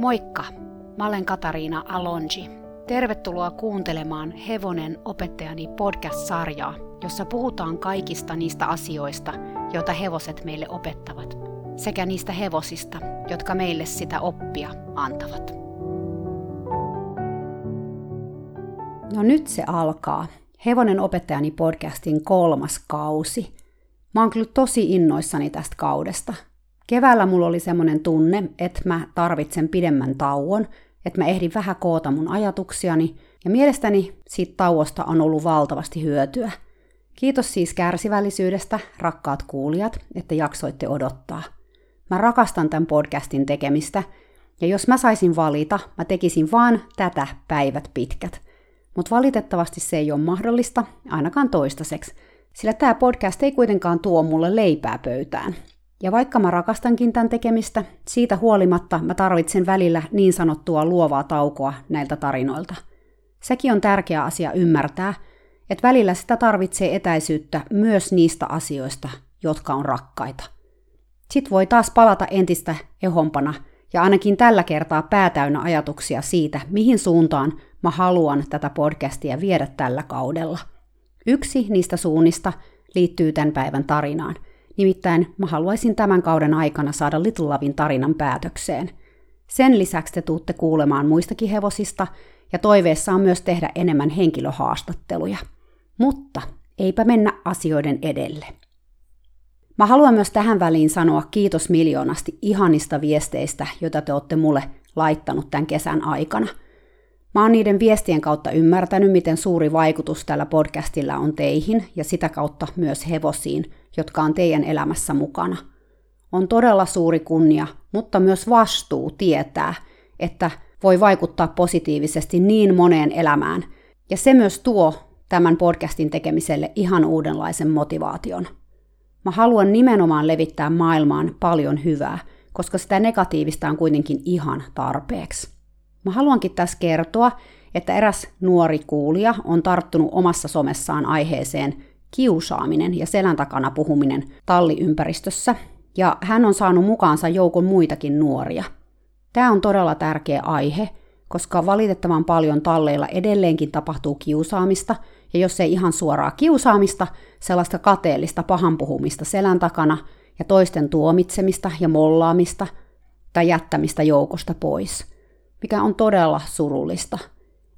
Moikka! Mä olen Katariina Alonji. Tervetuloa kuuntelemaan Hevonen opettajani podcast-sarjaa, jossa puhutaan kaikista niistä asioista, joita hevoset meille opettavat, sekä niistä hevosista, jotka meille sitä oppia antavat. No nyt se alkaa. Hevonen opettajani podcastin kolmas kausi. Mä oon kyllä tosi innoissani tästä kaudesta – Keväällä mulla oli semmoinen tunne, että mä tarvitsen pidemmän tauon, että mä ehdin vähän koota mun ajatuksiani, ja mielestäni siitä tauosta on ollut valtavasti hyötyä. Kiitos siis kärsivällisyydestä, rakkaat kuulijat, että jaksoitte odottaa. Mä rakastan tämän podcastin tekemistä, ja jos mä saisin valita, mä tekisin vaan tätä päivät pitkät. Mutta valitettavasti se ei ole mahdollista, ainakaan toistaiseksi, sillä tämä podcast ei kuitenkaan tuo mulle leipää pöytään. Ja vaikka mä rakastankin tämän tekemistä, siitä huolimatta mä tarvitsen välillä niin sanottua luovaa taukoa näiltä tarinoilta. Sekin on tärkeä asia ymmärtää, että välillä sitä tarvitsee etäisyyttä myös niistä asioista, jotka on rakkaita. Sitten voi taas palata entistä ehompana ja ainakin tällä kertaa päätäynnä ajatuksia siitä, mihin suuntaan mä haluan tätä podcastia viedä tällä kaudella. Yksi niistä suunnista liittyy tämän päivän tarinaan – Nimittäin mä haluaisin tämän kauden aikana saada Little Lavin tarinan päätökseen. Sen lisäksi te tuutte kuulemaan muistakin hevosista, ja toiveessa on myös tehdä enemmän henkilöhaastatteluja. Mutta eipä mennä asioiden edelle. Mä haluan myös tähän väliin sanoa kiitos miljoonasti ihanista viesteistä, joita te olette mulle laittanut tämän kesän aikana. Mä oon niiden viestien kautta ymmärtänyt, miten suuri vaikutus tällä podcastilla on teihin ja sitä kautta myös hevosiin – jotka on teidän elämässä mukana. On todella suuri kunnia, mutta myös vastuu tietää, että voi vaikuttaa positiivisesti niin moneen elämään. Ja se myös tuo tämän podcastin tekemiselle ihan uudenlaisen motivaation. Mä haluan nimenomaan levittää maailmaan paljon hyvää, koska sitä negatiivista on kuitenkin ihan tarpeeksi. Mä haluankin tässä kertoa, että eräs nuori kuulija on tarttunut omassa somessaan aiheeseen kiusaaminen ja selän takana puhuminen talliympäristössä, ja hän on saanut mukaansa joukon muitakin nuoria. Tämä on todella tärkeä aihe, koska valitettavan paljon talleilla edelleenkin tapahtuu kiusaamista, ja jos ei ihan suoraa kiusaamista, sellaista kateellista pahan puhumista selän takana ja toisten tuomitsemista ja mollaamista tai jättämistä joukosta pois, mikä on todella surullista.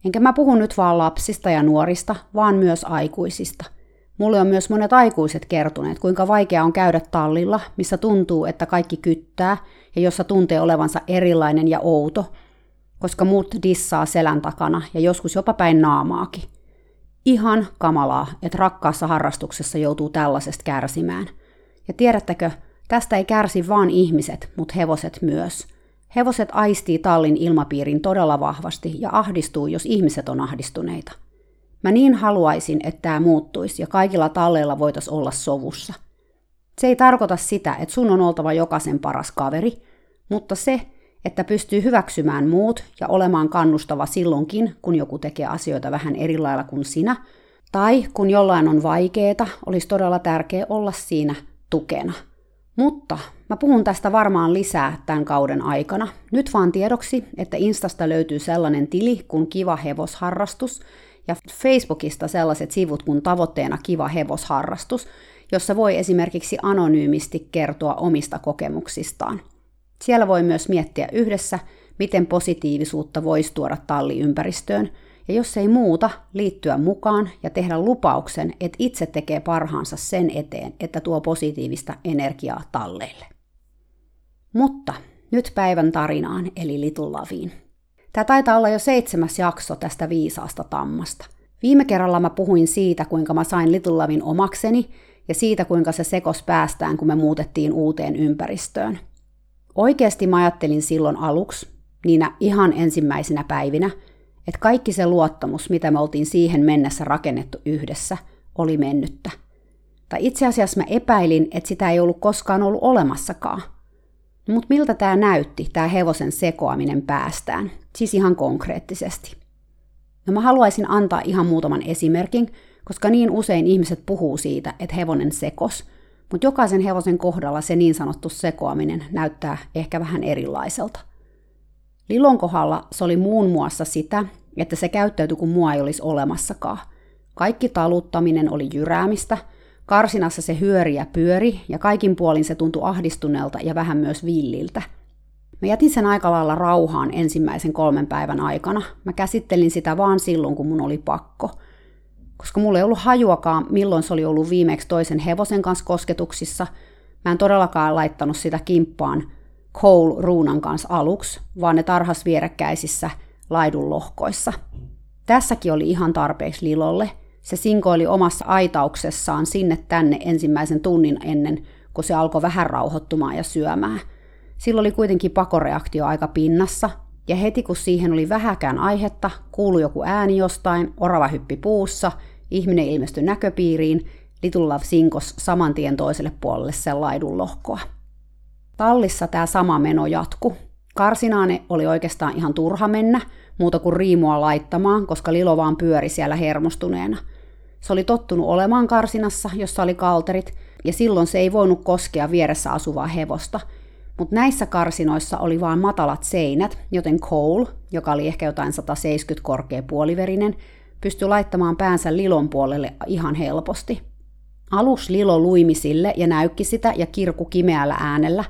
Enkä mä puhu nyt vaan lapsista ja nuorista, vaan myös aikuisista – Mulle on myös monet aikuiset kertoneet, kuinka vaikea on käydä tallilla, missä tuntuu, että kaikki kyttää ja jossa tuntee olevansa erilainen ja outo, koska muut dissaa selän takana ja joskus jopa päin naamaakin. Ihan kamalaa, että rakkaassa harrastuksessa joutuu tällaisesta kärsimään. Ja tiedättekö, tästä ei kärsi vaan ihmiset, mutta hevoset myös. Hevoset aistii tallin ilmapiirin todella vahvasti ja ahdistuu, jos ihmiset on ahdistuneita. Mä niin haluaisin, että tämä muuttuisi ja kaikilla talleilla voitaisiin olla sovussa. Se ei tarkoita sitä, että sun on oltava jokaisen paras kaveri, mutta se, että pystyy hyväksymään muut ja olemaan kannustava silloinkin, kun joku tekee asioita vähän eri lailla kuin sinä, tai kun jollain on vaikeeta, olisi todella tärkeää olla siinä tukena. Mutta mä puhun tästä varmaan lisää tämän kauden aikana. Nyt vaan tiedoksi, että Instasta löytyy sellainen tili kuin Kiva Hevosharrastus, ja Facebookista sellaiset sivut kuin tavoitteena kiva hevosharrastus, jossa voi esimerkiksi anonyymisti kertoa omista kokemuksistaan. Siellä voi myös miettiä yhdessä, miten positiivisuutta voisi tuoda talliympäristöön, ja jos ei muuta, liittyä mukaan ja tehdä lupauksen, että itse tekee parhaansa sen eteen, että tuo positiivista energiaa talleille. Mutta nyt päivän tarinaan, eli Little Laviin. Tämä taitaa olla jo seitsemäs jakso tästä viisaasta tammasta. Viime kerralla mä puhuin siitä, kuinka mä sain Little Lavin omakseni ja siitä, kuinka se sekos päästään, kun me muutettiin uuteen ympäristöön. Oikeasti mä ajattelin silloin aluksi, niinä ihan ensimmäisinä päivinä, että kaikki se luottamus, mitä me oltiin siihen mennessä rakennettu yhdessä, oli mennyttä. Tai itse asiassa mä epäilin, että sitä ei ollut koskaan ollut olemassakaan. Mutta miltä tämä näytti, tämä hevosen sekoaminen päästään, siis ihan konkreettisesti? No mä haluaisin antaa ihan muutaman esimerkin, koska niin usein ihmiset puhuu siitä, että hevonen sekos, mutta jokaisen hevosen kohdalla se niin sanottu sekoaminen näyttää ehkä vähän erilaiselta. Lilon kohdalla se oli muun muassa sitä, että se käyttäytyi kuin mua ei olisi olemassakaan. Kaikki taluttaminen oli jyräämistä, karsinassa se hyöri ja pyöri, ja kaikin puolin se tuntui ahdistuneelta ja vähän myös villiltä. Mä jätin sen aika lailla rauhaan ensimmäisen kolmen päivän aikana. Mä käsittelin sitä vaan silloin, kun mun oli pakko. Koska mulla ei ollut hajuakaan, milloin se oli ollut viimeksi toisen hevosen kanssa kosketuksissa, mä en todellakaan laittanut sitä kimppaan Cole-ruunan kanssa aluksi, vaan ne tarhas vierekkäisissä laidunlohkoissa. Tässäkin oli ihan tarpeeksi Lilolle. Se sinkoili omassa aitauksessaan sinne tänne ensimmäisen tunnin ennen, kun se alkoi vähän rauhoittumaan ja syömään. Sillä oli kuitenkin pakoreaktio aika pinnassa, ja heti kun siihen oli vähäkään aihetta, kuului joku ääni jostain, orava hyppi puussa, ihminen ilmestyi näköpiiriin, Little Love sinkos saman tien toiselle puolelle sen laidun lohkoa. Tallissa tämä sama meno jatku. Karsinaane oli oikeastaan ihan turha mennä, muuta kuin riimua laittamaan, koska Lilo vaan pyöri siellä hermostuneena. Se oli tottunut olemaan karsinassa, jossa oli kalterit, ja silloin se ei voinut koskea vieressä asuvaa hevosta. Mutta näissä karsinoissa oli vain matalat seinät, joten Cole, joka oli ehkä jotain 170 korkea puoliverinen, pystyi laittamaan päänsä Lilon puolelle ihan helposti. Alus Lilo luimi sille ja näykki sitä ja kirku kimeällä äänellä,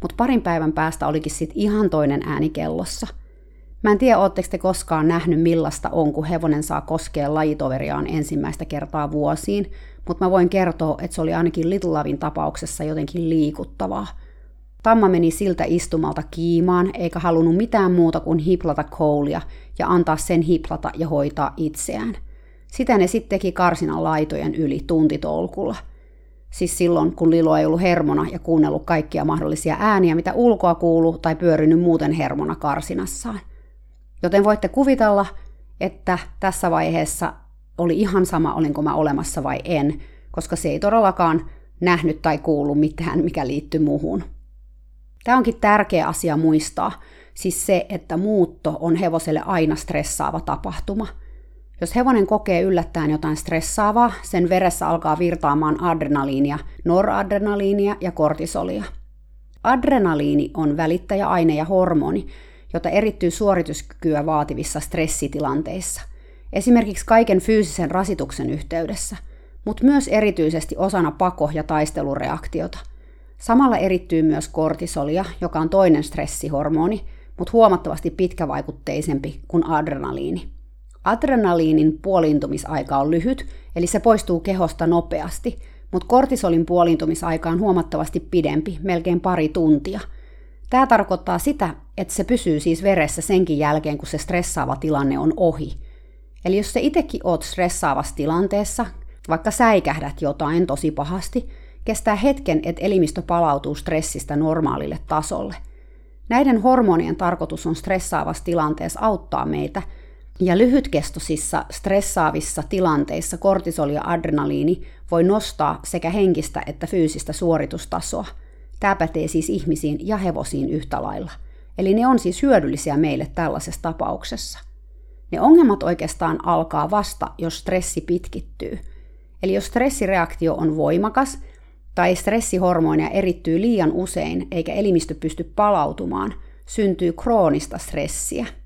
mutta parin päivän päästä olikin sitten ihan toinen ääni kellossa. Mä en tiedä, ootteko te koskaan nähnyt millaista on, kun hevonen saa koskea lajitoveriaan ensimmäistä kertaa vuosiin, mutta mä voin kertoa, että se oli ainakin Little Lavin tapauksessa jotenkin liikuttavaa. Tamma meni siltä istumalta kiimaan, eikä halunnut mitään muuta kuin hiplata koulia ja antaa sen hiplata ja hoitaa itseään. Sitä ne sitten teki karsinan laitojen yli tuntitolkulla – Siis silloin, kun Lilo ei ollut hermona ja kuunnellut kaikkia mahdollisia ääniä, mitä ulkoa kuuluu, tai pyörinyt muuten hermona karsinassaan. Joten voitte kuvitella, että tässä vaiheessa oli ihan sama, olinko mä olemassa vai en, koska se ei todellakaan nähnyt tai kuullut mitään, mikä liittyy muuhun. Tämä onkin tärkeä asia muistaa, siis se, että muutto on hevoselle aina stressaava tapahtuma – jos hevonen kokee yllättäen jotain stressaavaa, sen veressä alkaa virtaamaan adrenaliinia, noradrenaliinia ja kortisolia. Adrenaliini on välittäjäaine ja hormoni, jota erittyy suorituskykyä vaativissa stressitilanteissa, esimerkiksi kaiken fyysisen rasituksen yhteydessä, mutta myös erityisesti osana pako- ja taistelureaktiota. Samalla erittyy myös kortisolia, joka on toinen stressihormoni, mutta huomattavasti pitkävaikutteisempi kuin adrenaliini. Adrenaliinin puoliintumisaika on lyhyt, eli se poistuu kehosta nopeasti, mutta kortisolin puoliintumisaika on huomattavasti pidempi, melkein pari tuntia. Tämä tarkoittaa sitä, että se pysyy siis veressä senkin jälkeen, kun se stressaava tilanne on ohi. Eli jos se itsekin oot stressaavassa tilanteessa, vaikka säikähdät jotain tosi pahasti, kestää hetken, että elimistö palautuu stressistä normaalille tasolle. Näiden hormonien tarkoitus on stressaavassa tilanteessa auttaa meitä – ja lyhytkestoisissa stressaavissa tilanteissa kortisoli ja adrenaliini voi nostaa sekä henkistä että fyysistä suoritustasoa. Tämä pätee siis ihmisiin ja hevosiin yhtä lailla. Eli ne on siis hyödyllisiä meille tällaisessa tapauksessa. Ne ongelmat oikeastaan alkaa vasta, jos stressi pitkittyy. Eli jos stressireaktio on voimakas tai stressihormonia erittyy liian usein eikä elimistö pysty palautumaan, syntyy kroonista stressiä –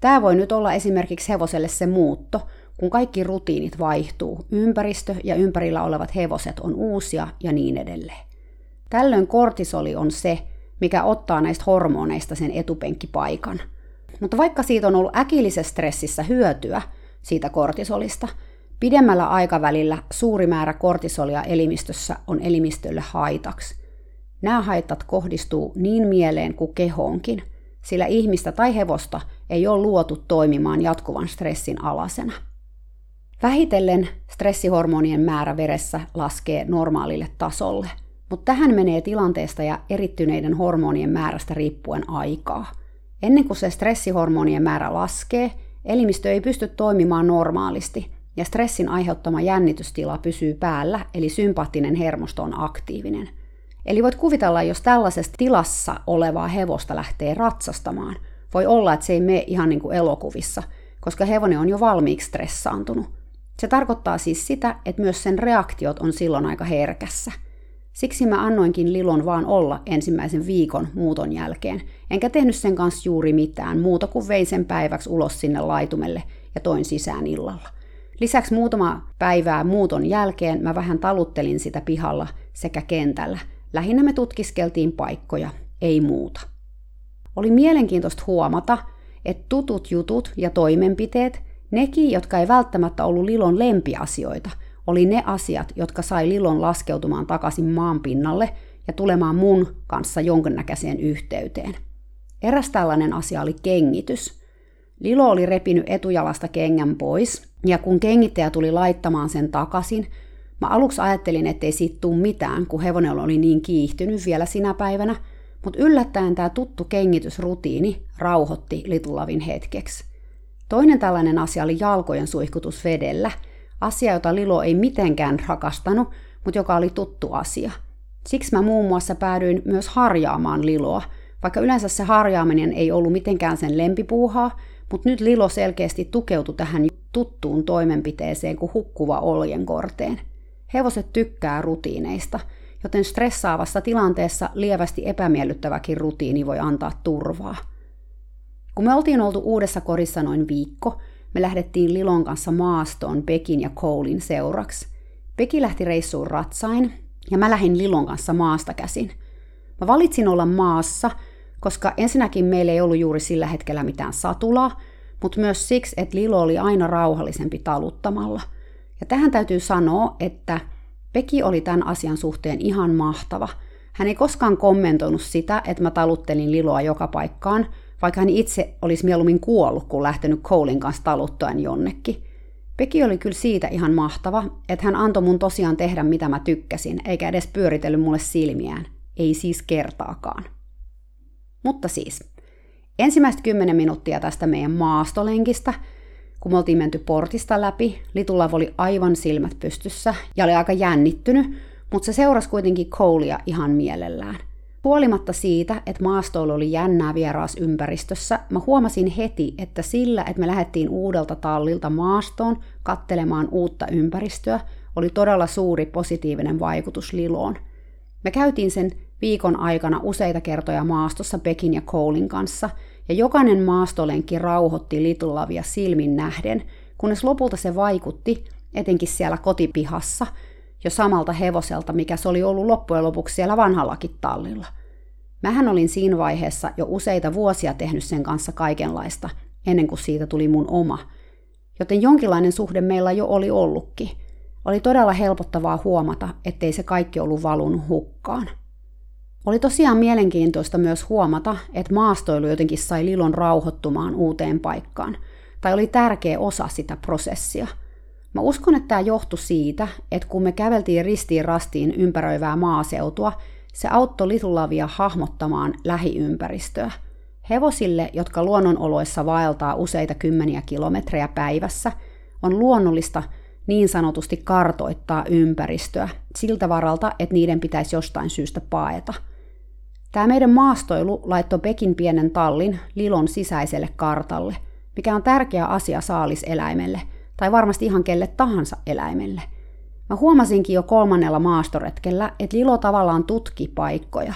Tämä voi nyt olla esimerkiksi hevoselle se muutto, kun kaikki rutiinit vaihtuu, ympäristö ja ympärillä olevat hevoset on uusia ja niin edelleen. Tällöin kortisoli on se, mikä ottaa näistä hormoneista sen etupenkkipaikan. Mutta vaikka siitä on ollut äkillisessä stressissä hyötyä, siitä kortisolista, pidemmällä aikavälillä suuri määrä kortisolia elimistössä on elimistölle haitaksi. Nämä haitat kohdistuu niin mieleen kuin kehoonkin, sillä ihmistä tai hevosta ei ole luotu toimimaan jatkuvan stressin alasena. Vähitellen stressihormonien määrä veressä laskee normaalille tasolle, mutta tähän menee tilanteesta ja erittyneiden hormonien määrästä riippuen aikaa. Ennen kuin se stressihormonien määrä laskee, elimistö ei pysty toimimaan normaalisti ja stressin aiheuttama jännitystila pysyy päällä, eli sympaattinen hermosto on aktiivinen. Eli voit kuvitella, jos tällaisessa tilassa olevaa hevosta lähtee ratsastamaan – voi olla, että se ei mene ihan niin kuin elokuvissa, koska hevonen on jo valmiiksi stressaantunut. Se tarkoittaa siis sitä, että myös sen reaktiot on silloin aika herkässä. Siksi mä annoinkin Lilon vaan olla ensimmäisen viikon muuton jälkeen, enkä tehnyt sen kanssa juuri mitään muuta kuin vein sen päiväksi ulos sinne laitumelle ja toin sisään illalla. Lisäksi muutama päivää muuton jälkeen mä vähän taluttelin sitä pihalla sekä kentällä. Lähinnä me tutkiskeltiin paikkoja, ei muuta. Oli mielenkiintoista huomata, että tutut jutut ja toimenpiteet, nekin, jotka ei välttämättä ollut Lilon lempiasioita, oli ne asiat, jotka sai Lilon laskeutumaan takaisin maan pinnalle ja tulemaan mun kanssa jonkinnäköiseen yhteyteen. Eräs tällainen asia oli kengitys. Lilo oli repinyt etujalasta kengän pois, ja kun kengittäjä tuli laittamaan sen takaisin, mä aluksi ajattelin, ettei siitä tule mitään, kun hevonen oli niin kiihtynyt vielä sinä päivänä, mutta yllättäen tämä tuttu kengitysrutiini rauhoitti Litulavin hetkeksi. Toinen tällainen asia oli jalkojen suihkutus vedellä, asia, jota Lilo ei mitenkään rakastanut, mutta joka oli tuttu asia. Siksi mä muun muassa päädyin myös harjaamaan Liloa, vaikka yleensä se harjaaminen ei ollut mitenkään sen lempipuuhaa, mutta nyt Lilo selkeästi tukeutui tähän tuttuun toimenpiteeseen kuin hukkuva oljenkorteen. Hevoset tykkää rutiineista, joten stressaavassa tilanteessa lievästi epämiellyttäväkin rutiini voi antaa turvaa. Kun me oltiin oltu uudessa korissa noin viikko, me lähdettiin Lilon kanssa maastoon Pekin ja Koulin seuraksi. Peki lähti reissuun ratsain, ja mä lähdin Lilon kanssa maasta käsin. Mä valitsin olla maassa, koska ensinnäkin meillä ei ollut juuri sillä hetkellä mitään satulaa, mutta myös siksi, että Lilo oli aina rauhallisempi taluttamalla. Ja tähän täytyy sanoa, että Peki oli tämän asian suhteen ihan mahtava. Hän ei koskaan kommentoinut sitä, että mä taluttelin Liloa joka paikkaan, vaikka hän itse olisi mieluummin kuollut, kun lähtenyt Colein kanssa taluttaen jonnekin. Peki oli kyllä siitä ihan mahtava, että hän antoi mun tosiaan tehdä mitä mä tykkäsin, eikä edes pyöritellyt mulle silmiään. Ei siis kertaakaan. Mutta siis, ensimmäistä kymmenen minuuttia tästä meidän maastolenkistä, kun me oltiin menty portista läpi, Litulla oli aivan silmät pystyssä ja oli aika jännittynyt, mutta se seurasi kuitenkin Colea ihan mielellään. Huolimatta siitä, että maastoilu oli jännää vieraas ympäristössä, mä huomasin heti, että sillä, että me lähdettiin uudelta tallilta maastoon kattelemaan uutta ympäristöä, oli todella suuri positiivinen vaikutus Liloon. Me käytiin sen viikon aikana useita kertoja maastossa Pekin ja Koulin kanssa, ja jokainen maastolenkki rauhoitti Little Lavia silmin nähden, kunnes lopulta se vaikutti, etenkin siellä kotipihassa, jo samalta hevoselta, mikä se oli ollut loppujen lopuksi siellä vanhallakin tallilla. Mähän olin siinä vaiheessa jo useita vuosia tehnyt sen kanssa kaikenlaista, ennen kuin siitä tuli mun oma. Joten jonkinlainen suhde meillä jo oli ollutkin. Oli todella helpottavaa huomata, ettei se kaikki ollut valunut hukkaan. Oli tosiaan mielenkiintoista myös huomata, että maastoilu jotenkin sai Lilon rauhoittumaan uuteen paikkaan, tai oli tärkeä osa sitä prosessia – Mä uskon, että tämä johtui siitä, että kun me käveltiin ristiin rastiin ympäröivää maaseutua, se auttoi Litulavia hahmottamaan lähiympäristöä. Hevosille, jotka luonnonoloissa vaeltaa useita kymmeniä kilometrejä päivässä, on luonnollista niin sanotusti kartoittaa ympäristöä siltä varalta, että niiden pitäisi jostain syystä paeta. Tämä meidän maastoilu laittoi Pekin pienen tallin Lilon sisäiselle kartalle, mikä on tärkeä asia saaliseläimelle – tai varmasti ihan kelle tahansa eläimelle. Mä huomasinkin jo kolmannella maastoretkellä, että Lilo tavallaan tutki paikkoja.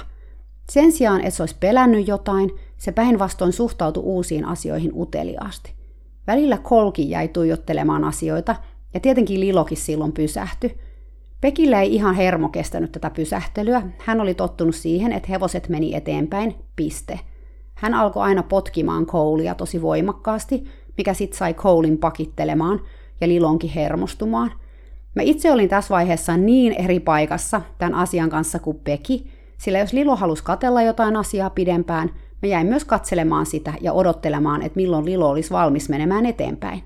Sen sijaan, että se olisi pelännyt jotain, se päinvastoin suhtautui uusiin asioihin uteliaasti. Välillä Kolki jäi tuijottelemaan asioita, ja tietenkin Lilokin silloin pysähtyi. Pekillä ei ihan hermo kestänyt tätä pysähtelyä. Hän oli tottunut siihen, että hevoset meni eteenpäin, piste. Hän alkoi aina potkimaan koulia tosi voimakkaasti, mikä sitten sai Colein pakittelemaan ja Lilonkin hermostumaan. Mä itse olin tässä vaiheessa niin eri paikassa tämän asian kanssa kuin Peki, sillä jos Lilo halusi katella jotain asiaa pidempään, mä jäin myös katselemaan sitä ja odottelemaan, että milloin Lilo olisi valmis menemään eteenpäin.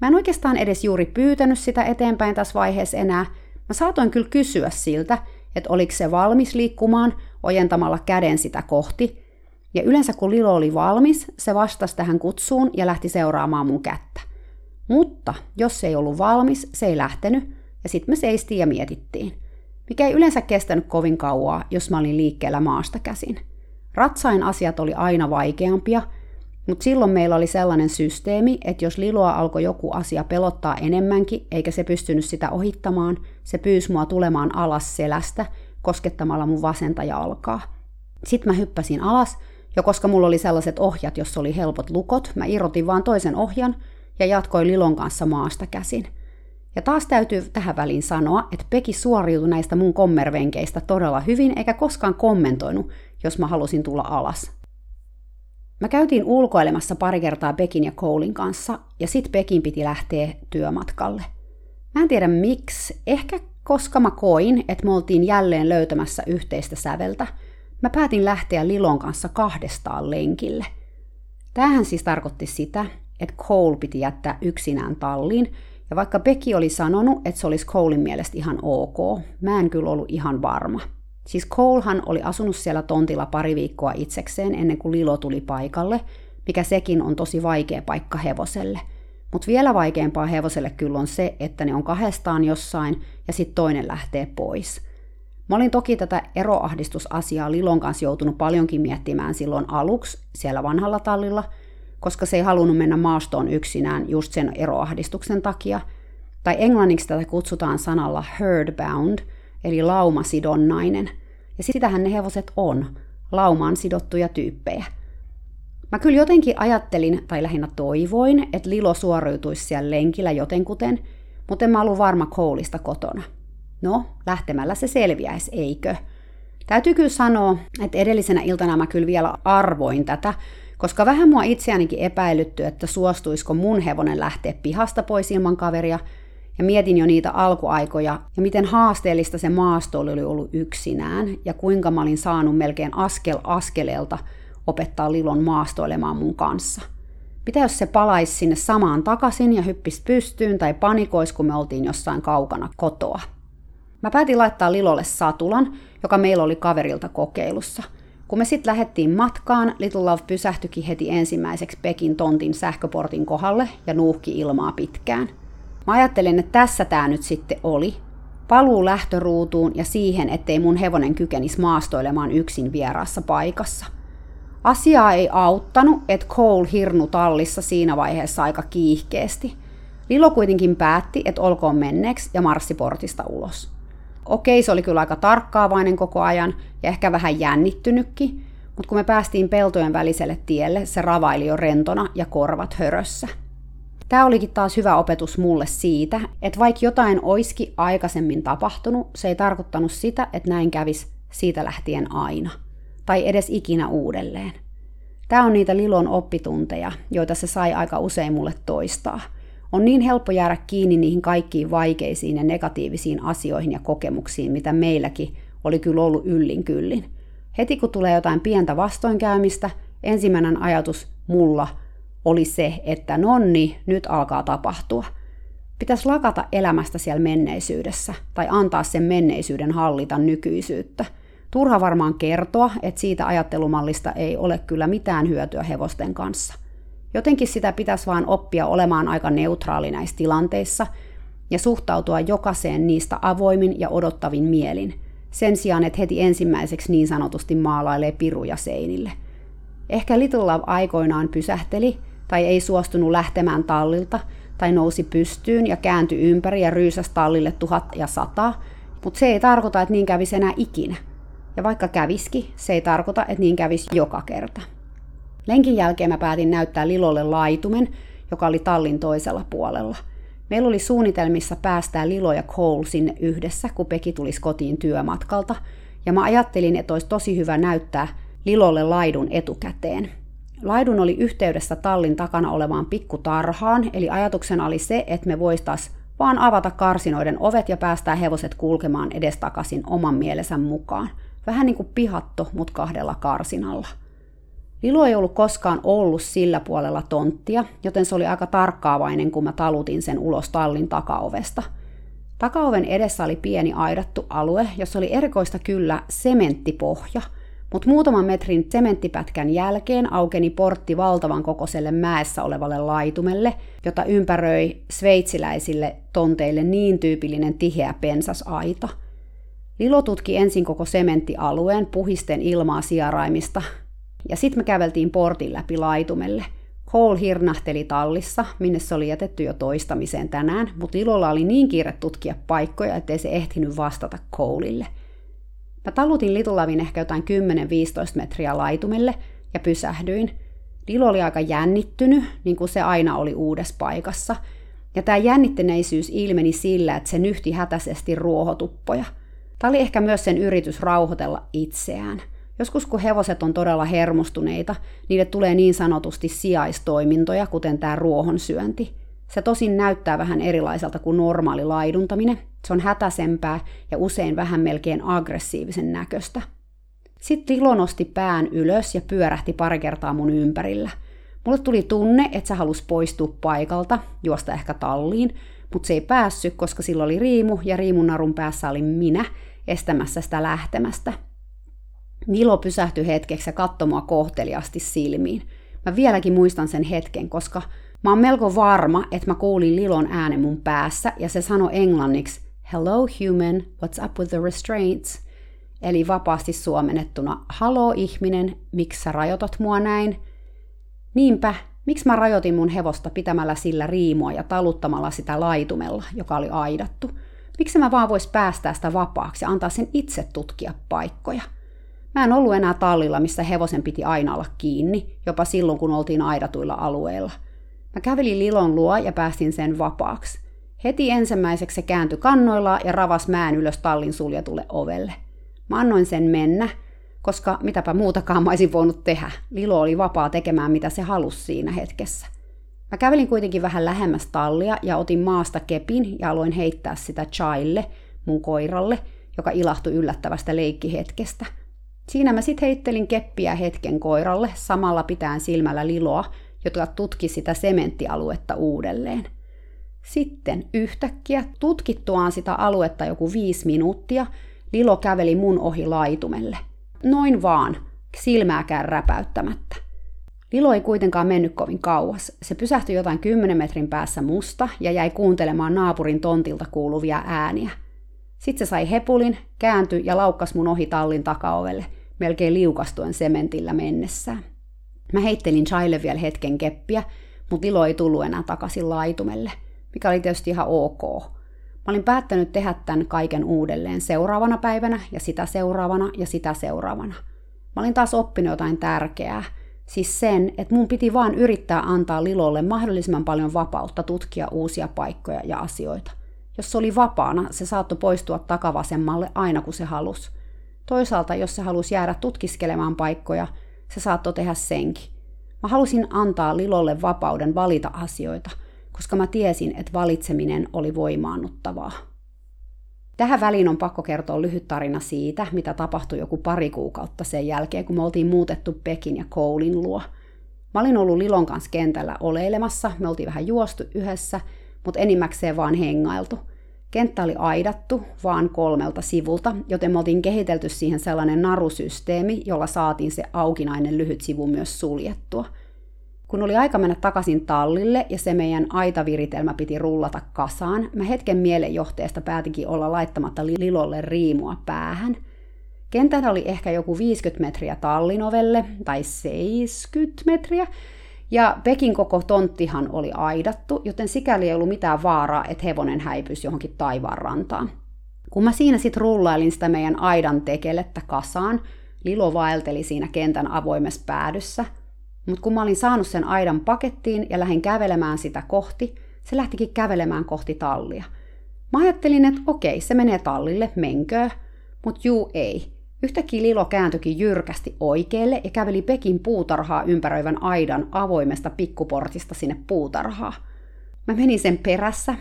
Mä en oikeastaan edes juuri pyytänyt sitä eteenpäin tässä vaiheessa enää. Mä saatoin kyllä kysyä siltä, että oliko se valmis liikkumaan ojentamalla käden sitä kohti, ja yleensä kun Lilo oli valmis, se vastasi tähän kutsuun ja lähti seuraamaan mun kättä. Mutta jos se ei ollut valmis, se ei lähtenyt, ja sitten me seistiin ja mietittiin. Mikä ei yleensä kestänyt kovin kauaa, jos mä olin liikkeellä maasta käsin. Ratsain asiat oli aina vaikeampia, mutta silloin meillä oli sellainen systeemi, että jos Liloa alkoi joku asia pelottaa enemmänkin, eikä se pystynyt sitä ohittamaan, se pyysi mua tulemaan alas selästä, koskettamalla mun vasenta jalkaa. Sitten mä hyppäsin alas, ja koska mulla oli sellaiset ohjat, jossa oli helpot lukot, mä irrotin vaan toisen ohjan ja jatkoin Lilon kanssa maasta käsin. Ja taas täytyy tähän väliin sanoa, että Peki suoriutui näistä mun kommervenkeistä todella hyvin, eikä koskaan kommentoinut, jos mä halusin tulla alas. Mä käytiin ulkoilemassa pari kertaa Pekin ja Colein kanssa, ja sit Pekin piti lähteä työmatkalle. Mä en tiedä miksi, ehkä koska mä koin, että me oltiin jälleen löytämässä yhteistä säveltä, mä päätin lähteä Lilon kanssa kahdestaan lenkille. Tämähän siis tarkoitti sitä, että Cole piti jättää yksinään talliin, ja vaikka Becky oli sanonut, että se olisi Colein mielestä ihan ok, mä en kyllä ollut ihan varma. Siis Colehan oli asunut siellä tontilla pari viikkoa itsekseen ennen kuin Lilo tuli paikalle, mikä sekin on tosi vaikea paikka hevoselle. Mutta vielä vaikeampaa hevoselle kyllä on se, että ne on kahdestaan jossain ja sitten toinen lähtee pois. Mä olin toki tätä eroahdistusasiaa Lilon kanssa joutunut paljonkin miettimään silloin aluksi siellä vanhalla tallilla, koska se ei halunnut mennä maastoon yksinään just sen eroahdistuksen takia. Tai englanniksi tätä kutsutaan sanalla herdbound, eli laumasidonnainen. Ja sitähän ne hevoset on, laumaan sidottuja tyyppejä. Mä kyllä jotenkin ajattelin, tai lähinnä toivoin, että Lilo suoriutuisi siellä lenkillä jotenkuten, mutta en mä ollut varma koulista kotona. No, lähtemällä se selviäisi, eikö? Täytyy kyllä sanoa, että edellisenä iltana mä kyllä vielä arvoin tätä, koska vähän mua itseänikin epäilytty, että suostuisiko mun hevonen lähteä pihasta pois ilman kaveria, ja mietin jo niitä alkuaikoja ja miten haasteellista se maasto oli ollut yksinään ja kuinka mä olin saanut melkein askel askeleelta opettaa Lilon maastoilemaan mun kanssa. Mitä jos se palaisi sinne samaan takaisin ja hyppisi pystyyn tai panikoisi, kun me oltiin jossain kaukana kotoa? Mä päätin laittaa Lilolle satulan, joka meillä oli kaverilta kokeilussa. Kun me sitten lähdettiin matkaan, Little Love pysähtyikin heti ensimmäiseksi Pekin tontin sähköportin kohdalle ja nuuhki ilmaa pitkään – Mä ajattelin, että tässä tämä nyt sitten oli. Paluu lähtöruutuun ja siihen, ettei mun hevonen kykenisi maastoilemaan yksin vieraassa paikassa. Asiaa ei auttanut, että Cole hirnu tallissa siinä vaiheessa aika kiihkeesti. Lilo kuitenkin päätti, että olkoon menneeksi ja marssi portista ulos. Okei, se oli kyllä aika tarkkaavainen koko ajan ja ehkä vähän jännittynytkin, mutta kun me päästiin peltojen väliselle tielle, se ravaili jo rentona ja korvat hörössä. Tämä olikin taas hyvä opetus mulle siitä, että vaikka jotain oiski aikaisemmin tapahtunut, se ei tarkoittanut sitä, että näin kävisi siitä lähtien aina. Tai edes ikinä uudelleen. Tämä on niitä Lilon oppitunteja, joita se sai aika usein mulle toistaa. On niin helppo jäädä kiinni niihin kaikkiin vaikeisiin ja negatiivisiin asioihin ja kokemuksiin, mitä meilläkin oli kyllä ollut yllin kyllin. Heti kun tulee jotain pientä vastoinkäymistä, ensimmäinen ajatus mulla oli se, että nonni, nyt alkaa tapahtua. Pitäisi lakata elämästä siellä menneisyydessä tai antaa sen menneisyyden hallita nykyisyyttä. Turha varmaan kertoa, että siitä ajattelumallista ei ole kyllä mitään hyötyä hevosten kanssa. Jotenkin sitä pitäisi vaan oppia olemaan aika neutraali näissä tilanteissa ja suhtautua jokaiseen niistä avoimin ja odottavin mielin, sen sijaan, että heti ensimmäiseksi niin sanotusti maalailee piruja seinille. Ehkä Little Love aikoinaan pysähteli tai ei suostunut lähtemään tallilta, tai nousi pystyyn ja kääntyi ympäri ja ryysäsi tallille tuhat ja sata, mutta se ei tarkoita, että niin kävisi enää ikinä. Ja vaikka käviski, se ei tarkoita, että niin kävisi joka kerta. Lenkin jälkeen mä päätin näyttää Lilolle laitumen, joka oli tallin toisella puolella. Meillä oli suunnitelmissa päästää Lilo ja Cole sinne yhdessä, kun Peki tulisi kotiin työmatkalta, ja mä ajattelin, että olisi tosi hyvä näyttää Lilolle laidun etukäteen. Laidun oli yhteydessä tallin takana olevaan pikkutarhaan, eli ajatuksena oli se, että me voistaisiin vaan avata karsinoiden ovet ja päästää hevoset kulkemaan edestakaisin oman mielensä mukaan. Vähän niin kuin pihatto, mutta kahdella karsinalla. Lilo ei ollut koskaan ollut sillä puolella tonttia, joten se oli aika tarkkaavainen, kun mä talutin sen ulos tallin takaovesta. Takaoven edessä oli pieni aidattu alue, jossa oli erikoista kyllä sementtipohja – mutta muutaman metrin sementtipätkän jälkeen aukeni portti valtavan kokoiselle mäessä olevalle laitumelle, jota ympäröi sveitsiläisille tonteille niin tyypillinen tiheä pensasaita. Lilo tutki ensin koko sementtialueen puhisten ilmaa sijaraimista, ja sitten me käveltiin portin läpi laitumelle. Cole hirnahteli tallissa, minne se oli jätetty jo toistamiseen tänään, mutta Lilolla oli niin kiire tutkia paikkoja, ettei se ehtinyt vastata Coleille – Mä talutin Litulavin ehkä jotain 10-15 metriä laitumelle ja pysähdyin. Lilo oli aika jännittynyt, niin kuin se aina oli uudessa paikassa. Ja tämä jännittyneisyys ilmeni sillä, että se nyhti hätäisesti ruohotuppoja. Tämä oli ehkä myös sen yritys rauhoitella itseään. Joskus kun hevoset on todella hermostuneita, niille tulee niin sanotusti sijaistoimintoja, kuten tämä ruohonsyönti. Se tosin näyttää vähän erilaiselta kuin normaali laiduntaminen. Se on hätäsempää ja usein vähän melkein aggressiivisen näköistä. Sitten Lilo nosti pään ylös ja pyörähti pari kertaa mun ympärillä. Mulle tuli tunne, että se halusi poistua paikalta, juosta ehkä talliin, mutta se ei päässyt, koska sillä oli riimu ja riimunarun päässä oli minä estämässä sitä lähtemästä. Nilo pysähtyi hetkeksi ja katsoi mua kohteliasti silmiin. Mä vieläkin muistan sen hetken, koska Mä oon melko varma, että mä kuulin Lilon äänen mun päässä ja se sanoi englanniksi Hello human, what's up with the restraints? Eli vapaasti suomennettuna, Halo ihminen, miksi sä rajoitat mua näin? Niinpä, miksi mä rajoitin mun hevosta pitämällä sillä riimua ja taluttamalla sitä laitumella, joka oli aidattu? Miksi mä vaan vois päästää sitä vapaaksi ja antaa sen itse tutkia paikkoja? Mä en ollut enää tallilla, missä hevosen piti aina olla kiinni, jopa silloin kun oltiin aidatuilla alueilla – Mä kävelin Lilon luo ja päästin sen vapaaksi. Heti ensimmäiseksi se kääntyi kannoilla ja ravas mään ylös tallin suljetulle ovelle. Mä annoin sen mennä, koska mitäpä muutakaan mä olisin voinut tehdä. Lilo oli vapaa tekemään mitä se halusi siinä hetkessä. Mä kävelin kuitenkin vähän lähemmäs tallia ja otin maasta kepin ja aloin heittää sitä Chaille, mun koiralle, joka ilahtui yllättävästä leikkihetkestä. Siinä mä sit heittelin keppiä hetken koiralle, samalla pitäen silmällä Liloa, jotka tutki sitä sementtialuetta uudelleen. Sitten yhtäkkiä tutkittuaan sitä aluetta joku viisi minuuttia, Lilo käveli mun ohi laitumelle. Noin vaan, silmääkään räpäyttämättä. Lilo ei kuitenkaan mennyt kovin kauas. Se pysähtyi jotain kymmenen metrin päässä musta ja jäi kuuntelemaan naapurin tontilta kuuluvia ääniä. Sitten se sai hepulin, kääntyi ja laukkas mun ohi tallin takaovelle, melkein liukastuen sementillä mennessään. Mä heittelin Chaille vielä hetken keppiä, mutta Lilo ei tullut enää takaisin laitumelle, mikä oli tietysti ihan ok. Mä olin päättänyt tehdä tämän kaiken uudelleen seuraavana päivänä ja sitä seuraavana ja sitä seuraavana. Mä olin taas oppinut jotain tärkeää, siis sen, että mun piti vaan yrittää antaa Lilolle mahdollisimman paljon vapautta tutkia uusia paikkoja ja asioita. Jos se oli vapaana, se saattoi poistua takavasemmalle aina kun se halusi. Toisaalta, jos se halusi jäädä tutkiskelemaan paikkoja, se saattoi tehdä senkin. Mä halusin antaa Lilolle vapauden valita asioita, koska mä tiesin, että valitseminen oli voimaannuttavaa. Tähän väliin on pakko kertoa lyhyt tarina siitä, mitä tapahtui joku pari kuukautta sen jälkeen, kun me oltiin muutettu Pekin ja Koulin luo. Mä olin ollut Lilon kanssa kentällä oleilemassa, me oltiin vähän juostu yhdessä, mutta enimmäkseen vaan hengailtu – Kenttä oli aidattu vaan kolmelta sivulta, joten me oltiin kehitelty siihen sellainen narusysteemi, jolla saatiin se aukinainen lyhyt sivu myös suljettua. Kun oli aika mennä takaisin tallille ja se meidän aitaviritelmä piti rullata kasaan, mä hetken mielenjohteesta päätinkin olla laittamatta Lilolle riimua päähän. Kentällä oli ehkä joku 50 metriä tallinovelle, tai 70 metriä, ja Pekin koko tonttihan oli aidattu, joten sikäli ei ollut mitään vaaraa, että hevonen häipyisi johonkin taivaan rantaan. Kun mä siinä sitten rullailin sitä meidän aidan tekelettä kasaan, Lilo vaelteli siinä kentän avoimessa päädyssä, mutta kun mä olin saanut sen aidan pakettiin ja lähdin kävelemään sitä kohti, se lähtikin kävelemään kohti tallia. Mä ajattelin, että okei, se menee tallille, menköö, mutta juu ei. Yhtäkkiä Lilo kääntyikin jyrkästi oikealle ja käveli Pekin puutarhaa ympäröivän aidan avoimesta pikkuportista sinne puutarhaa. Mä menin sen perässä,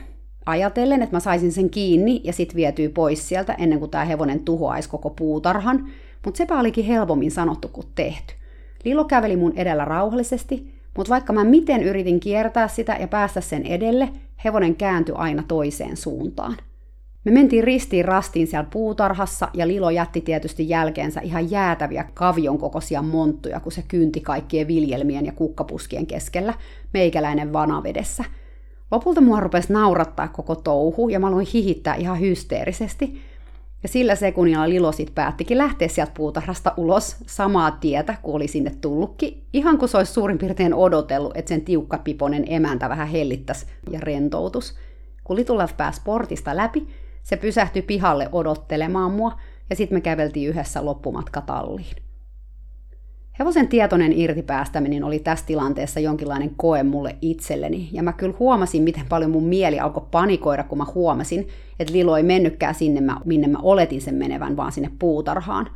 ajatellen, että mä saisin sen kiinni ja sit vietyy pois sieltä ennen kuin tämä hevonen tuhoaisi koko puutarhan, mutta sepä olikin helpommin sanottu kuin tehty. Lilo käveli mun edellä rauhallisesti, mutta vaikka mä miten yritin kiertää sitä ja päästä sen edelle, hevonen kääntyi aina toiseen suuntaan. Me mentiin ristiin rastiin siellä puutarhassa ja Lilo jätti tietysti jälkeensä ihan jäätäviä kavion kokoisia monttuja, kun se kynti kaikkien viljelmien ja kukkapuskien keskellä, meikäläinen vanavedessä. Lopulta mua rupesi naurattaa koko touhu ja mä aloin hihittää ihan hysteerisesti. Ja sillä sekunnilla Lilo sit päättikin lähteä sieltä puutarhasta ulos samaa tietä, kun oli sinne tullutkin, ihan kuin se olisi suurin piirtein odotellut, että sen tiukkapiponen emäntä vähän hellittäisi ja rentoutus. Kun Litulav pääsi portista läpi, se pysähtyi pihalle odottelemaan mua, ja sitten me käveltiin yhdessä loppumatka talliin. Hevosen tietoinen irtipäästäminen oli tässä tilanteessa jonkinlainen koe mulle itselleni, ja mä kyllä huomasin, miten paljon mun mieli alkoi panikoida, kun mä huomasin, että Lilo ei mennytkään sinne, minne mä oletin sen menevän, vaan sinne puutarhaan.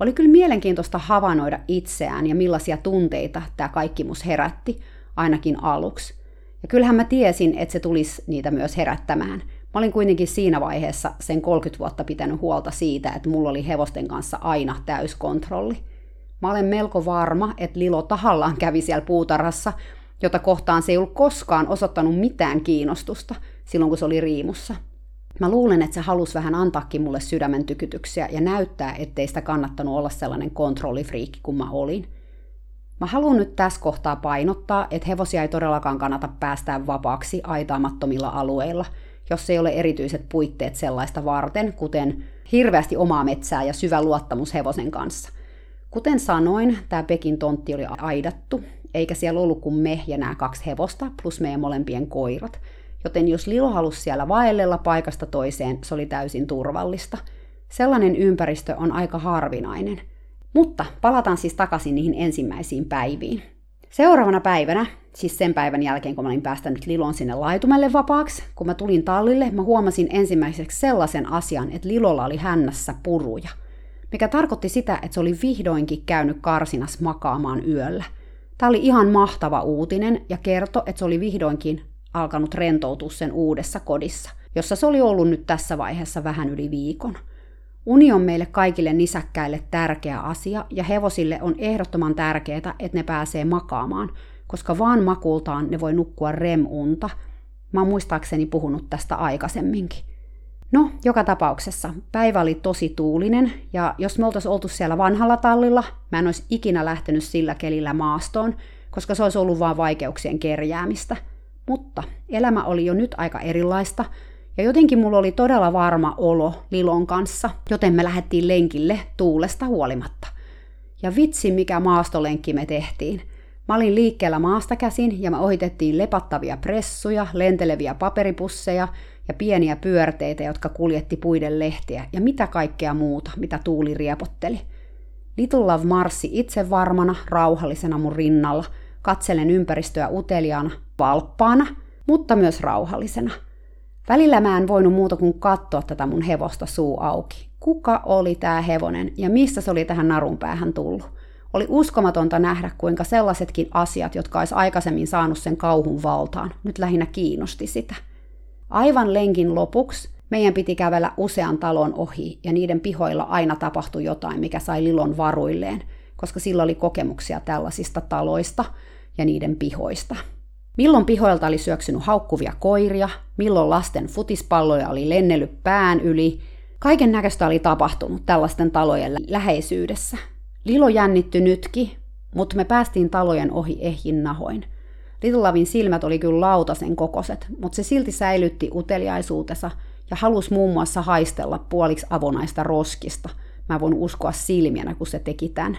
Oli kyllä mielenkiintoista havainnoida itseään ja millaisia tunteita tämä kaikki mus herätti, ainakin aluksi. Ja kyllähän mä tiesin, että se tulisi niitä myös herättämään. Mä olin kuitenkin siinä vaiheessa sen 30 vuotta pitänyt huolta siitä, että mulla oli hevosten kanssa aina täyskontrolli. Mä olen melko varma, että Lilo tahallaan kävi siellä puutarhassa, jota kohtaan se ei ollut koskaan osoittanut mitään kiinnostusta silloin, kun se oli riimussa. Mä luulen, että se halusi vähän antaakin mulle sydämen tykytyksiä ja näyttää, ettei sitä kannattanut olla sellainen kontrollifriikki kuin mä olin. Mä haluan nyt tässä kohtaa painottaa, että hevosia ei todellakaan kannata päästää vapaaksi aitaamattomilla alueilla, jos ei ole erityiset puitteet sellaista varten, kuten hirveästi omaa metsää ja syvä luottamus hevosen kanssa. Kuten sanoin, tämä Pekin tontti oli aidattu, eikä siellä ollut kuin me ja nämä kaksi hevosta, plus meidän molempien koirat, joten jos Lilo halusi siellä vaellella paikasta toiseen, se oli täysin turvallista. Sellainen ympäristö on aika harvinainen. Mutta palataan siis takaisin niihin ensimmäisiin päiviin. Seuraavana päivänä, siis sen päivän jälkeen, kun mä olin päästänyt Lilon sinne laitumelle vapaaksi, kun mä tulin tallille, mä huomasin ensimmäiseksi sellaisen asian, että Lilolla oli hännässä puruja – mikä tarkoitti sitä, että se oli vihdoinkin käynyt karsinas makaamaan yöllä. Tämä oli ihan mahtava uutinen ja kertoi, että se oli vihdoinkin alkanut rentoutua sen uudessa kodissa, jossa se oli ollut nyt tässä vaiheessa vähän yli viikon. Uni on meille kaikille nisäkkäille tärkeä asia ja hevosille on ehdottoman tärkeää, että ne pääsee makaamaan, koska vaan makultaan ne voi nukkua remunta. Mä oon muistaakseni puhunut tästä aikaisemminkin. No, joka tapauksessa päivä oli tosi tuulinen, ja jos me oltaisiin oltu siellä vanhalla tallilla, mä en olisi ikinä lähtenyt sillä kelillä maastoon, koska se olisi ollut vain vaikeuksien kerjäämistä. Mutta elämä oli jo nyt aika erilaista, ja jotenkin mulla oli todella varma olo Lilon kanssa, joten me lähdettiin lenkille tuulesta huolimatta. Ja vitsi, mikä maastolenkki me tehtiin. Mä olin liikkeellä maasta käsin ja me ohitettiin lepattavia pressuja, lenteleviä paperipusseja ja pieniä pyörteitä, jotka kuljetti puiden lehtiä ja mitä kaikkea muuta, mitä tuuli riepotteli. Little Love marssi itse varmana, rauhallisena mun rinnalla, katselen ympäristöä uteliaana, valppaana, mutta myös rauhallisena. Välillä mä en voinut muuta kuin katsoa tätä mun hevosta suu auki. Kuka oli tää hevonen ja missä se oli tähän narun päähän tullut? Oli uskomatonta nähdä, kuinka sellaisetkin asiat, jotka olisi aikaisemmin saanut sen kauhun valtaan, nyt lähinnä kiinnosti sitä. Aivan lenkin lopuksi meidän piti kävellä usean talon ohi, ja niiden pihoilla aina tapahtui jotain, mikä sai Lilon varuilleen, koska sillä oli kokemuksia tällaisista taloista ja niiden pihoista. Milloin pihoilta oli syöksynyt haukkuvia koiria, milloin lasten futispalloja oli lennellyt pään yli. Kaiken näköistä oli tapahtunut tällaisten talojen läheisyydessä. Lilo jännitty nytkin, mutta me päästiin talojen ohi ehjin nahoin – Little silmät oli kyllä lautasen kokoset, mutta se silti säilytti uteliaisuutensa ja halusi muun muassa haistella puoliksi avonaista roskista. Mä voin uskoa silmiänä, kun se teki tämän.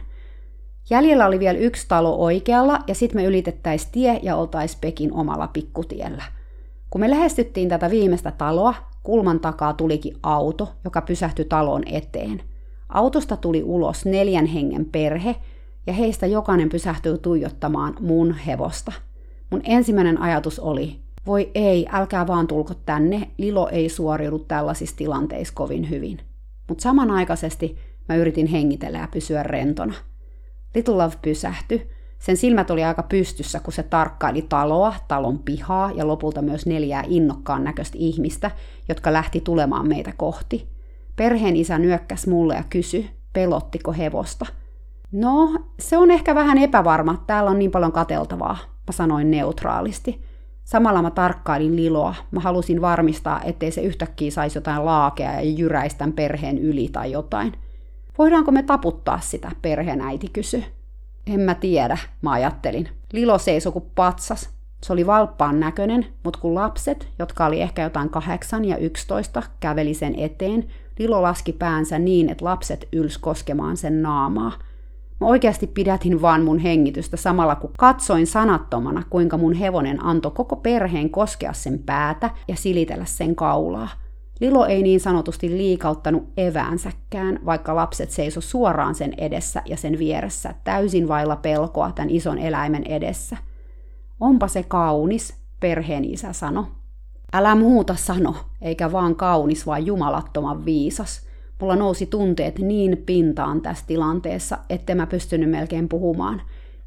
Jäljellä oli vielä yksi talo oikealla ja sitten me ylitettäisiin tie ja oltaisiin Pekin omalla pikkutiellä. Kun me lähestyttiin tätä viimeistä taloa, kulman takaa tulikin auto, joka pysähtyi talon eteen. Autosta tuli ulos neljän hengen perhe, ja heistä jokainen pysähtyi tuijottamaan mun hevosta – Mun ensimmäinen ajatus oli, voi ei, älkää vaan tulko tänne, Lilo ei suoriudu tällaisissa tilanteissa kovin hyvin. Mutta samanaikaisesti mä yritin hengitellä ja pysyä rentona. Little Love pysähtyi. Sen silmät oli aika pystyssä, kun se tarkkaili taloa, talon pihaa ja lopulta myös neljää innokkaan näköistä ihmistä, jotka lähti tulemaan meitä kohti. Perheen isä nyökkäs mulle ja kysyi, pelottiko hevosta. No, se on ehkä vähän epävarma, täällä on niin paljon kateltavaa, mä sanoin neutraalisti. Samalla mä tarkkailin Liloa. Mä halusin varmistaa, ettei se yhtäkkiä saisi jotain laakea ja jyräistän perheen yli tai jotain. Voidaanko me taputtaa sitä, perheen äiti kysyi. En mä tiedä, mä ajattelin. Lilo seisoi kuin patsas. Se oli valppaan näköinen, mutta kun lapset, jotka oli ehkä jotain kahdeksan ja yksitoista, käveli sen eteen, Lilo laski päänsä niin, että lapset yls koskemaan sen naamaa – Mä oikeasti pidätin vaan mun hengitystä samalla kun katsoin sanattomana, kuinka mun hevonen antoi koko perheen koskea sen päätä ja silitellä sen kaulaa. Lilo ei niin sanotusti liikauttanut eväänsäkään, vaikka lapset seiso suoraan sen edessä ja sen vieressä, täysin vailla pelkoa tämän ison eläimen edessä. Onpa se kaunis, perheen isä sano. Älä muuta sano, eikä vaan kaunis, vaan jumalattoman viisas. Mulla nousi tunteet niin pintaan tässä tilanteessa, että mä pystynyt melkein puhumaan.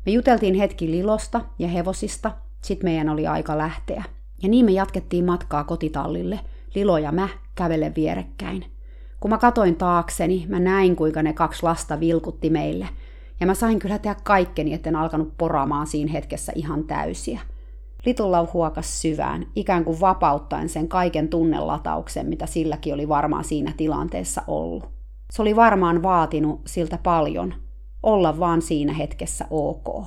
Me juteltiin hetki Lilosta ja hevosista, sit meidän oli aika lähteä. Ja niin me jatkettiin matkaa kotitallille – Lilo ja mä kävele vierekkäin. Kun mä katoin taakseni, mä näin kuinka ne kaksi lasta vilkutti meille. Ja mä sain kyllä tehdä kaikkeni, etten alkanut poraamaan siinä hetkessä ihan täysiä. Litulla huokas syvään, ikään kuin vapauttaen sen kaiken tunnelatauksen, mitä silläkin oli varmaan siinä tilanteessa ollut. Se oli varmaan vaatinut siltä paljon, olla vaan siinä hetkessä ok.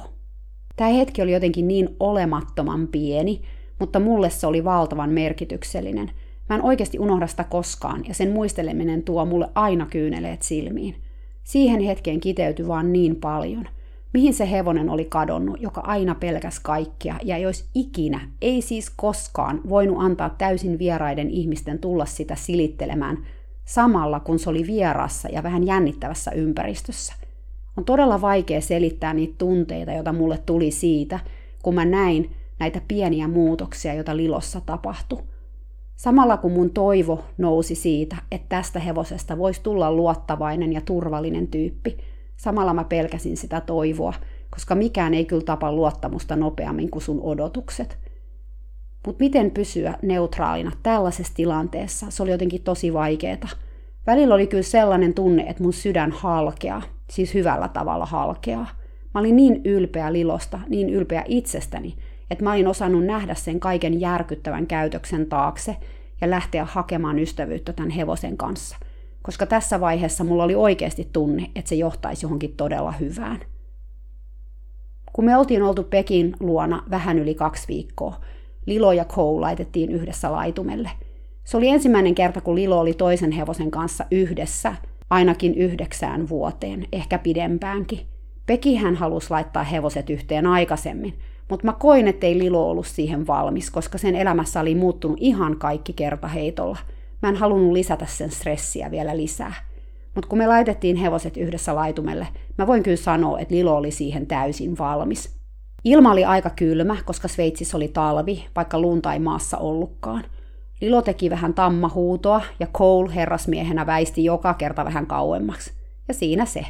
Tämä hetki oli jotenkin niin olemattoman pieni, mutta mulle se oli valtavan merkityksellinen – Mä en oikeasti unohda sitä koskaan, ja sen muisteleminen tuo mulle aina kyyneleet silmiin. Siihen hetkeen kiteytyi vaan niin paljon. Mihin se hevonen oli kadonnut, joka aina pelkäs kaikkia, ja jos ikinä, ei siis koskaan, voinut antaa täysin vieraiden ihmisten tulla sitä silittelemään, samalla kun se oli vierassa ja vähän jännittävässä ympäristössä. On todella vaikea selittää niitä tunteita, joita mulle tuli siitä, kun mä näin näitä pieniä muutoksia, joita Lilossa tapahtui. Samalla kun mun toivo nousi siitä, että tästä hevosesta voisi tulla luottavainen ja turvallinen tyyppi, samalla mä pelkäsin sitä toivoa, koska mikään ei kyllä tapa luottamusta nopeammin kuin sun odotukset. Mutta miten pysyä neutraalina tällaisessa tilanteessa, se oli jotenkin tosi vaikeeta. Välillä oli kyllä sellainen tunne, että mun sydän halkeaa, siis hyvällä tavalla halkeaa. Mä olin niin ylpeä Lilosta, niin ylpeä itsestäni, että mä olin osannut nähdä sen kaiken järkyttävän käytöksen taakse ja lähteä hakemaan ystävyyttä tämän hevosen kanssa. Koska tässä vaiheessa mulla oli oikeasti tunne, että se johtaisi johonkin todella hyvään. Kun me oltiin oltu Pekin luona vähän yli kaksi viikkoa, Lilo ja Kou laitettiin yhdessä laitumelle. Se oli ensimmäinen kerta, kun Lilo oli toisen hevosen kanssa yhdessä, ainakin yhdeksään vuoteen, ehkä pidempäänkin. Peki hän halusi laittaa hevoset yhteen aikaisemmin, mutta mä koin, ettei Lilo ollut siihen valmis, koska sen elämässä oli muuttunut ihan kaikki kertaheitolla. Mä en halunnut lisätä sen stressiä vielä lisää. Mutta kun me laitettiin hevoset yhdessä laitumelle, mä voin kyllä sanoa, että Lilo oli siihen täysin valmis. Ilma oli aika kylmä, koska Sveitsissä oli talvi, vaikka lunta ei maassa ollutkaan. Lilo teki vähän tammahuutoa ja Cole herrasmiehenä väisti joka kerta vähän kauemmaksi. Ja siinä se.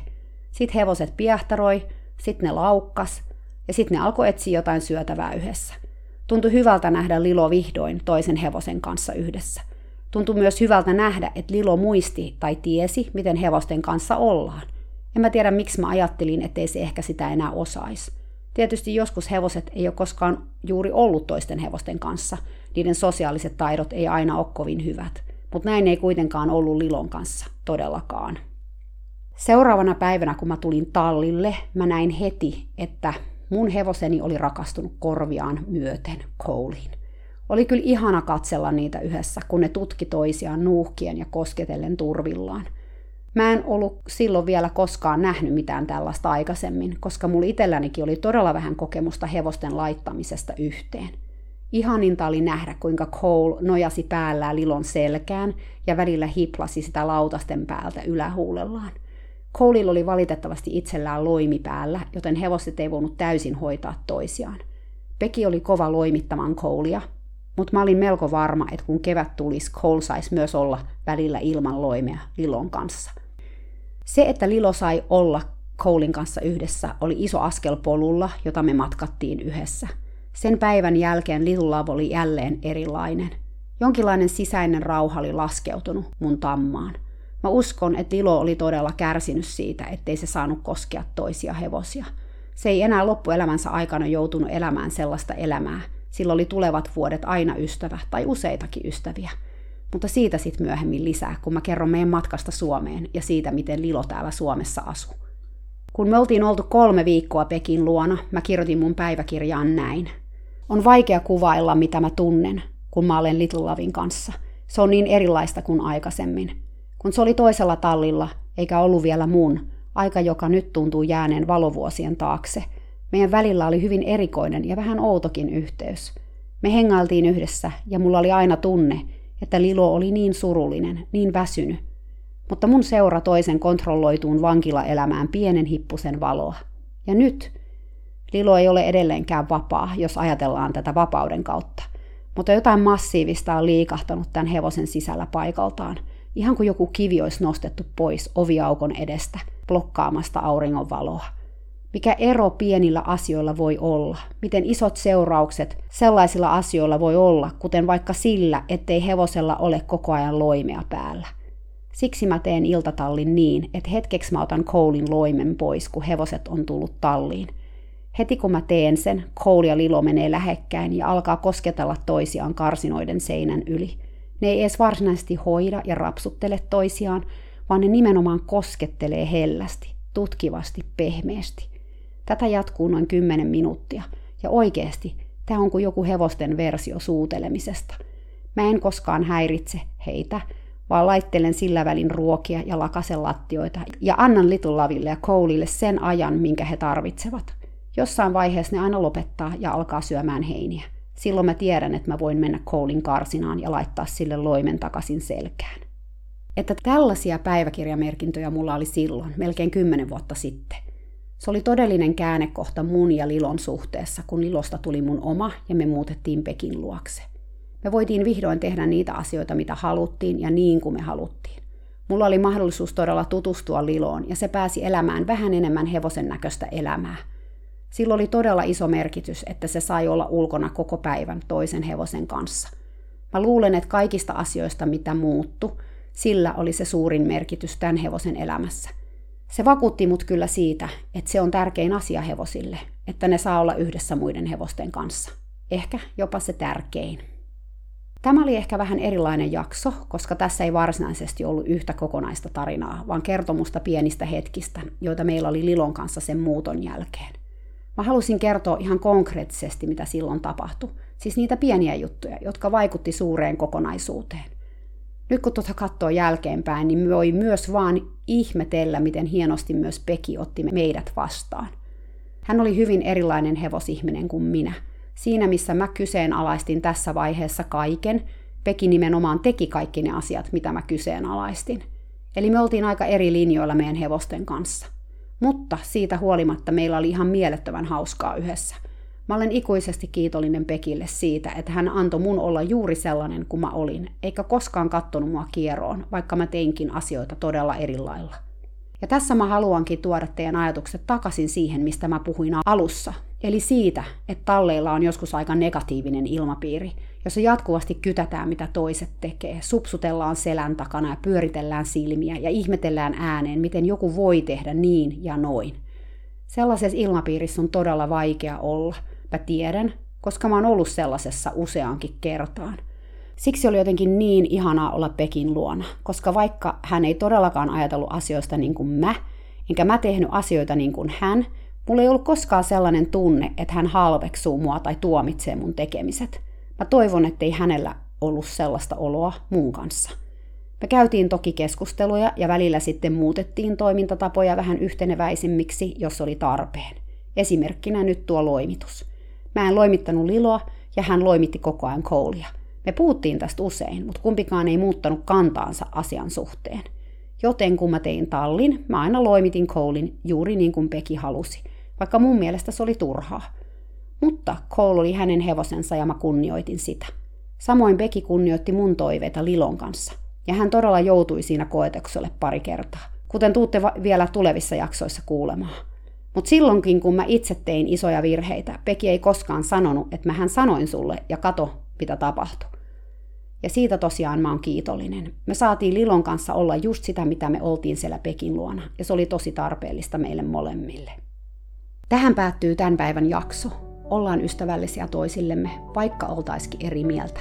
Sitten hevoset piehtaroi, sitten ne laukkas – ja sitten ne alkoi etsiä jotain syötävää yhdessä. Tuntui hyvältä nähdä Lilo vihdoin toisen hevosen kanssa yhdessä. Tuntui myös hyvältä nähdä, että Lilo muisti tai tiesi, miten hevosten kanssa ollaan. En mä tiedä, miksi mä ajattelin, ettei se ehkä sitä enää osaisi. Tietysti joskus hevoset ei ole koskaan juuri ollut toisten hevosten kanssa. Niiden sosiaaliset taidot ei aina ole kovin hyvät. Mutta näin ei kuitenkaan ollut Lilon kanssa, todellakaan. Seuraavana päivänä, kun mä tulin tallille, mä näin heti, että Mun hevoseni oli rakastunut korviaan myöten kouliin. Oli kyllä ihana katsella niitä yhdessä, kun ne tutki toisiaan nuuhkien ja kosketellen turvillaan. Mä en ollut silloin vielä koskaan nähnyt mitään tällaista aikaisemmin, koska mulla itsellänikin oli todella vähän kokemusta hevosten laittamisesta yhteen. Ihaninta oli nähdä, kuinka Cole nojasi päällään Lilon selkään ja välillä hiplasi sitä lautasten päältä ylähuulellaan. Coleilla oli valitettavasti itsellään loimi päällä, joten hevoset ei voinut täysin hoitaa toisiaan. Peki oli kova loimittamaan Colea, mutta mä olin melko varma, että kun kevät tulisi, Cole saisi myös olla välillä ilman loimea Lilon kanssa. Se, että Lilo sai olla Colein kanssa yhdessä, oli iso askel polulla, jota me matkattiin yhdessä. Sen päivän jälkeen Little oli jälleen erilainen. Jonkinlainen sisäinen rauha oli laskeutunut mun tammaan. Mä uskon, että Ilo oli todella kärsinyt siitä, ettei se saanut koskea toisia hevosia. Se ei enää loppuelämänsä aikana joutunut elämään sellaista elämää. Sillä oli tulevat vuodet aina ystävä tai useitakin ystäviä. Mutta siitä sitten myöhemmin lisää, kun mä kerron meidän matkasta Suomeen ja siitä, miten Lilo täällä Suomessa asuu. Kun me oltiin oltu kolme viikkoa Pekin luona, mä kirjoitin mun päiväkirjaan näin. On vaikea kuvailla, mitä mä tunnen, kun mä olen Little Lavin kanssa. Se on niin erilaista kuin aikaisemmin. Kun se oli toisella tallilla, eikä ollut vielä mun, aika joka nyt tuntuu jääneen valovuosien taakse, meidän välillä oli hyvin erikoinen ja vähän outokin yhteys. Me hengailtiin yhdessä ja mulla oli aina tunne, että Lilo oli niin surullinen, niin väsynyt. Mutta mun seura toisen kontrolloituun vankilaelämään pienen hippusen valoa. Ja nyt Lilo ei ole edelleenkään vapaa, jos ajatellaan tätä vapauden kautta. Mutta jotain massiivista on liikahtanut tämän hevosen sisällä paikaltaan, ihan kuin joku kivi olisi nostettu pois oviaukon edestä, blokkaamasta auringon valoa. Mikä ero pienillä asioilla voi olla? Miten isot seuraukset sellaisilla asioilla voi olla, kuten vaikka sillä, ettei hevosella ole koko ajan loimea päällä? Siksi mä teen iltatallin niin, että hetkeksi mä otan koulin loimen pois, kun hevoset on tullut talliin. Heti kun mä teen sen, Cole ja Lilo menee lähekkäin ja alkaa kosketella toisiaan karsinoiden seinän yli. Ne ei edes varsinaisesti hoida ja rapsuttele toisiaan, vaan ne nimenomaan koskettelee hellästi, tutkivasti, pehmeästi. Tätä jatkuu noin 10 minuuttia, ja oikeasti tämä on kuin joku hevosten versio suutelemisesta. Mä en koskaan häiritse heitä, vaan laittelen sillä välin ruokia ja lakasen lattioita ja annan Little Laville ja Coleille sen ajan, minkä he tarvitsevat. Jossain vaiheessa ne aina lopettaa ja alkaa syömään heiniä. Silloin mä tiedän, että mä voin mennä Colein karsinaan ja laittaa sille loimen takaisin selkään. Että tällaisia päiväkirjamerkintöjä mulla oli silloin, melkein kymmenen vuotta sitten. Se oli todellinen käännekohta mun ja Lilon suhteessa, kun Lilosta tuli mun oma ja me muutettiin Pekin luokse. Me voitiin vihdoin tehdä niitä asioita, mitä haluttiin ja niin kuin me haluttiin. Mulla oli mahdollisuus todella tutustua Liloon ja se pääsi elämään vähän enemmän hevosen näköistä elämää. Sillä oli todella iso merkitys, että se sai olla ulkona koko päivän toisen hevosen kanssa. Mä luulen, että kaikista asioista, mitä muuttu, sillä oli se suurin merkitys tämän hevosen elämässä. Se vakuutti mut kyllä siitä, että se on tärkein asia hevosille, että ne saa olla yhdessä muiden hevosten kanssa. Ehkä jopa se tärkein. Tämä oli ehkä vähän erilainen jakso, koska tässä ei varsinaisesti ollut yhtä kokonaista tarinaa, vaan kertomusta pienistä hetkistä, joita meillä oli Lilon kanssa sen muuton jälkeen. Mä halusin kertoa ihan konkreettisesti, mitä silloin tapahtui. Siis niitä pieniä juttuja, jotka vaikutti suureen kokonaisuuteen. Nyt kun tuota katsoo jälkeenpäin, niin voi myös vaan ihmetellä, miten hienosti myös Peki otti meidät vastaan. Hän oli hyvin erilainen hevosihminen kuin minä. Siinä, missä mä kyseenalaistin tässä vaiheessa kaiken, Peki nimenomaan teki kaikki ne asiat, mitä mä kyseenalaistin. Eli me oltiin aika eri linjoilla meidän hevosten kanssa. Mutta siitä huolimatta meillä oli ihan mielettömän hauskaa yhdessä. Mä olen ikuisesti kiitollinen Pekille siitä, että hän antoi mun olla juuri sellainen kuin mä olin, eikä koskaan kattonut mua kieroon, vaikka mä teinkin asioita todella eri lailla. Ja tässä mä haluankin tuoda teidän ajatukset takaisin siihen, mistä mä puhuin alussa. Eli siitä, että talleilla on joskus aika negatiivinen ilmapiiri, jossa jatkuvasti kytätään, mitä toiset tekee, supsutellaan selän takana ja pyöritellään silmiä ja ihmetellään ääneen, miten joku voi tehdä niin ja noin. Sellaisessa ilmapiirissä on todella vaikea olla. Mä tiedän, koska mä oon ollut sellaisessa useankin kertaan – Siksi oli jotenkin niin ihanaa olla Pekin luona, koska vaikka hän ei todellakaan ajatellut asioista niin kuin mä, enkä mä tehnyt asioita niin kuin hän, mulla ei ollut koskaan sellainen tunne, että hän halveksuu mua tai tuomitsee mun tekemiset. Mä toivon, ettei hänellä ollut sellaista oloa mun kanssa. Me käytiin toki keskusteluja ja välillä sitten muutettiin toimintatapoja vähän yhteneväisimmiksi, jos oli tarpeen. Esimerkkinä nyt tuo loimitus. Mä en loimittanut Liloa ja hän loimitti koko ajan koulia – me puhuttiin tästä usein, mutta kumpikaan ei muuttanut kantaansa asian suhteen. Joten kun mä tein tallin, mä aina loimitin Colein juuri niin kuin Peki halusi, vaikka mun mielestä se oli turhaa. Mutta Cole oli hänen hevosensa ja mä kunnioitin sitä. Samoin Peki kunnioitti mun toiveita Lilon kanssa, ja hän todella joutui siinä koetukselle pari kertaa, kuten tuutte vielä tulevissa jaksoissa kuulemaan. Mutta silloinkin, kun mä itse tein isoja virheitä, Peki ei koskaan sanonut, että mähän sanoin sulle ja kato, mitä tapahtui. Ja siitä tosiaan mä oon kiitollinen. Me saatiin Lilon kanssa olla just sitä, mitä me oltiin siellä Pekin luona, ja se oli tosi tarpeellista meille molemmille. Tähän päättyy tämän päivän jakso. Ollaan ystävällisiä toisillemme, vaikka oltaisikin eri mieltä.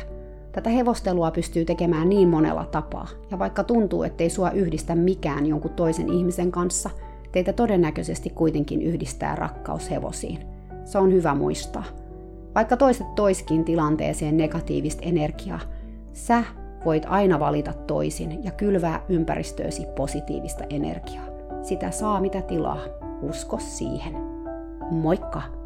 Tätä hevostelua pystyy tekemään niin monella tapaa, ja vaikka tuntuu, ettei sua yhdistä mikään jonkun toisen ihmisen kanssa, teitä todennäköisesti kuitenkin yhdistää rakkaus hevosiin. Se on hyvä muistaa. Vaikka toiset toiskin tilanteeseen negatiivista energiaa, Sä voit aina valita toisin ja kylvää ympäristöösi positiivista energiaa. Sitä saa mitä tilaa. Usko siihen. Moikka!